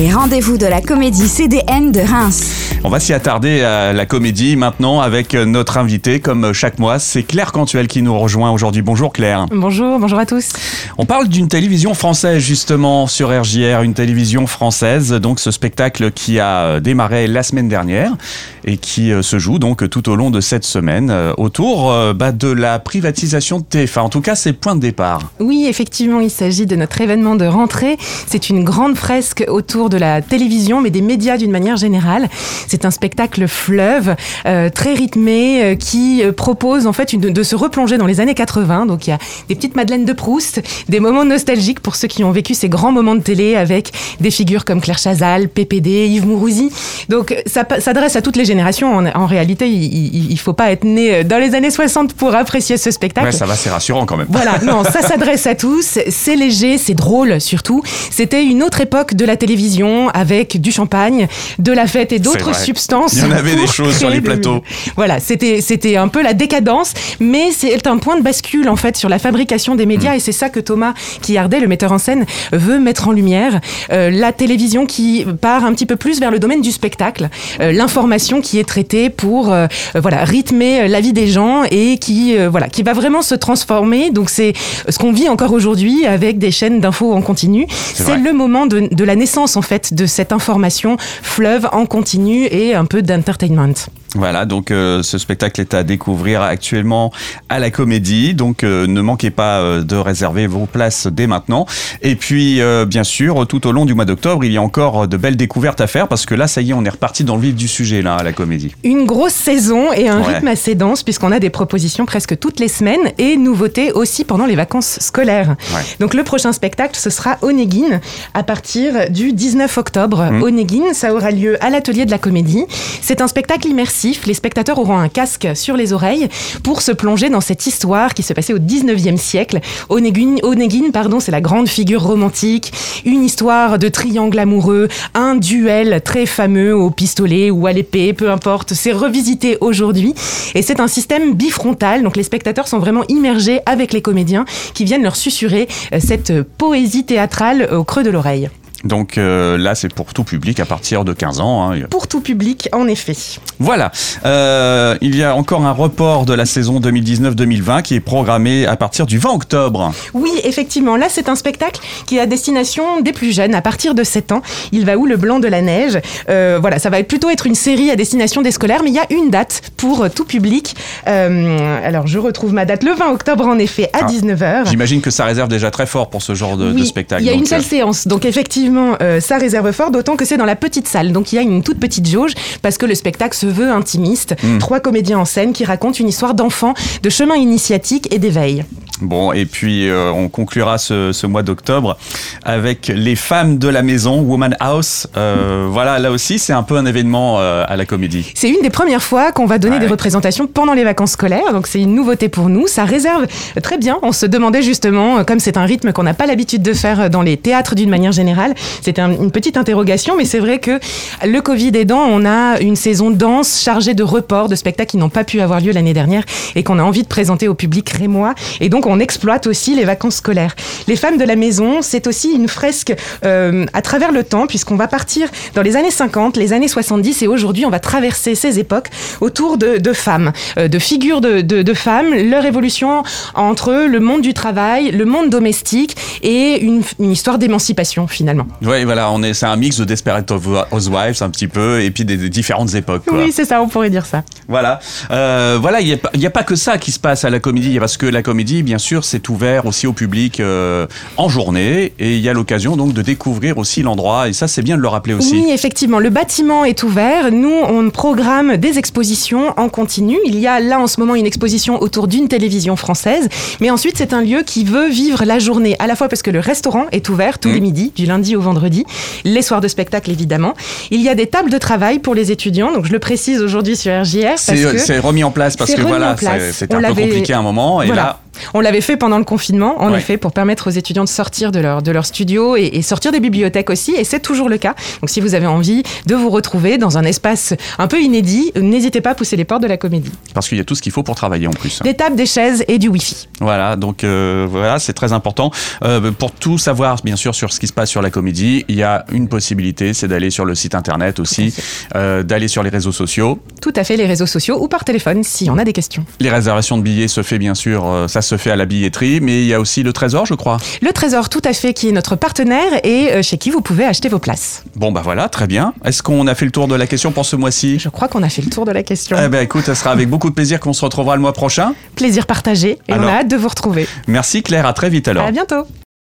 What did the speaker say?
Les rendez-vous de la comédie CDN de Reims. On va s'y attarder à la comédie maintenant avec notre invité, comme chaque mois, c'est Claire Cantuel qui nous rejoint aujourd'hui. Bonjour Claire. Bonjour, bonjour à tous. On parle d'une télévision française justement sur RJR, une télévision française, donc ce spectacle qui a démarré la semaine dernière et qui euh, se joue donc tout au long de cette semaine euh, autour euh, bah, de la privatisation de TF1. En tout cas, c'est point de départ. Oui, effectivement, il s'agit de notre événement de rentrée. C'est une grande fresque autour de la télévision, mais des médias d'une manière générale. C'est un spectacle fleuve, très rythmé, qui propose en fait de se replonger dans les années 80. Donc il y a des petites Madeleines de Proust, des moments nostalgiques pour ceux qui ont vécu ces grands moments de télé avec des figures comme Claire Chazal, PPD, Yves Mourouzi. Donc ça s'adresse à toutes les générations. En, en réalité, il ne faut pas être né dans les années 60 pour apprécier ce spectacle. Ouais, ça va, c'est rassurant quand même. Voilà, non, ça s'adresse à tous. C'est léger, c'est drôle surtout. C'était une autre époque de la télévision avec du champagne, de la fête et d'autres substances. Il y en avait des choses sur les plateaux. Voilà, c'était c'était un peu la décadence, mais c'est un point de bascule en fait sur la fabrication des médias mm. et c'est ça que Thomas Quillardet, le metteur en scène, veut mettre en lumière. Euh, la télévision qui part un petit peu plus vers le domaine du spectacle, euh, l'information qui est traitée pour euh, voilà rythmer la vie des gens et qui voilà qui va vraiment se transformer. Donc c'est ce qu'on vit encore aujourd'hui avec des chaînes d'infos en continu. C'est le moment de, de la naissance en fait de cette information fleuve en continu et un peu d'entertainment. Voilà, donc euh, ce spectacle est à découvrir actuellement à la Comédie, donc euh, ne manquez pas euh, de réserver vos places dès maintenant. Et puis, bien sûr, tout au long du mois d'octobre, il y a encore de belles découvertes à faire parce que là, ça y est, on est reparti dans le vif du sujet là à la Comédie. Une grosse saison et un rythme assez dense puisqu'on a des propositions presque toutes les semaines et nouveautés aussi pendant les vacances scolaires. Donc le prochain spectacle, ce sera Onegin à partir du 19 octobre. Mmh. Onegin, ça aura lieu à l'atelier de la Comédie. C'est un spectacle immersif les spectateurs auront un casque sur les oreilles pour se plonger dans cette histoire qui se passait au 19e siècle. Onegin, Onegin pardon, c'est la grande figure romantique, une histoire de triangle amoureux, un duel très fameux au pistolet ou à l'épée, peu importe, c'est revisité aujourd'hui. Et c'est un système bifrontal, donc les spectateurs sont vraiment immergés avec les comédiens qui viennent leur susurrer euh, cette poésie théâtrale au creux de l'oreille. Donc euh, là, c'est pour tout public à partir de 15 ans. Hein. Pour tout public, en effet. Voilà. Euh, il y a encore un report de la saison 2019-2020 qui est programmé à partir du 20 octobre. Oui, effectivement. Là, c'est un spectacle qui est à destination des plus jeunes, à partir de 7 ans. Il va où le blanc de la neige? Euh, Voilà, ça va plutôt être une série à destination des scolaires, mais il y a une date pour tout public. alors, je retrouve ma date le 20 octobre, en effet, à 19h. Ah, j'imagine que ça réserve déjà très fort pour ce genre de, de spectacle. Il y a une seule séance. Donc, effectivement, euh, ça réserve fort, d'autant que c'est dans la petite salle. Donc il y a une toute petite jauge parce que le spectacle se veut intimiste. Hmm. Trois comédiens en scène qui racontent une histoire d'enfant, de chemin initiatique et d'éveil. Bon, et puis euh, on conclura ce, mois d'octobre avec les femmes de la maison, Woman House. Euh, voilà, là aussi, c'est un peu un événement à la comédie. C'est une des premières fois qu'on va donner des représentations pendant les vacances scolaires, donc c'est une nouveauté pour nous. Ça réserve très bien. On se demandait justement, comme c'est un rythme qu'on n'a pas l'habitude de faire dans les théâtres d'une manière générale, c'était une petite interrogation, mais c'est vrai que le Covid aidant, on a une saison dense chargée de reports, de spectacles qui n'ont pas pu avoir lieu l'année dernière et qu'on a envie de présenter au public rémois. Et donc, on exploite aussi les vacances scolaires. Les femmes de la maison, c'est aussi une fresque euh, à travers le temps, puisqu'on va partir dans les années 50, les années 70, et aujourd'hui, on va traverser ces époques autour de, femmes, euh, de figures de, de, femmes, leur évolution entre le monde du travail, le monde domestique et une, une histoire d'émancipation finalement. Oui, voilà, on est, c'est un mix de Desperate Housewives un petit peu, et puis des, différentes époques. Oui, c'est ça, on pourrait dire ça. Voilà, euh, voilà, il n'y a, pas que ça qui se passe à la comédie, parce que la comédie, bien sûr, c'est ouvert aussi au public euh, en journée, et il y a l'occasion donc de découvrir aussi l'endroit, et ça, c'est bien de le rappeler aussi. Oui, effectivement, le bâtiment est ouvert. Nous, on programme des expositions en continu. Il y a là en ce moment une exposition autour d'une télévision française, mais ensuite, c'est un lieu qui veut vivre la journée, à la fois parce que le restaurant est ouvert tous mmh. les midis, du lundi au vendredi vendredi, les soirs de spectacle évidemment. Il y a des tables de travail pour les étudiants, donc je le précise aujourd'hui sur RJR. C'est remis en place parce que voilà, c'était un peu compliqué à un moment, et là On l'avait fait pendant le confinement, en effet, pour permettre aux étudiants de sortir de leur, de leur studio et, et sortir des bibliothèques aussi, et c'est toujours le cas. Donc si vous avez envie de vous retrouver dans un espace un peu inédit, n'hésitez pas à pousser les portes de la comédie. Parce qu'il y a tout ce qu'il faut pour travailler en plus. Des tables, des chaises et du Wi-Fi. Voilà, donc euh, voilà, c'est très important. Euh, pour tout savoir, bien sûr, sur ce qui se passe sur la comédie, il y a une possibilité, c'est d'aller sur le site internet aussi, euh, d'aller sur les réseaux sociaux. Tout à fait, les réseaux sociaux ou par téléphone si on a des questions. Les réservations de billets se fait bien sûr, ça se fait à la billetterie, mais il y a aussi le Trésor, je crois. Le Trésor, tout à fait, qui est notre partenaire et euh, chez qui vous pouvez acheter vos places. Bon bah voilà, très bien. Est-ce qu'on a fait le tour de la question pour ce mois-ci? Je crois qu'on a fait le tour de la question. Eh ben écoute, ça sera avec beaucoup de plaisir qu'on se retrouvera le mois prochain. Plaisir partagé et Alors- on a hâte de vous retrouver. Merci Claire, à très vite alors. À bientôt.